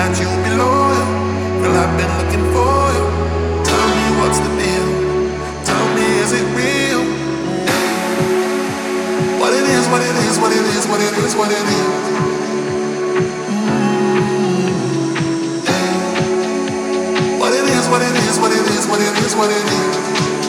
that you'll be loyal. Well, I've been looking for you. Tell me what's the deal. Tell me, is it real? What it is, what it is, what it is, what it is, what it is. What it is, what it is, what it is, what it is, what it is.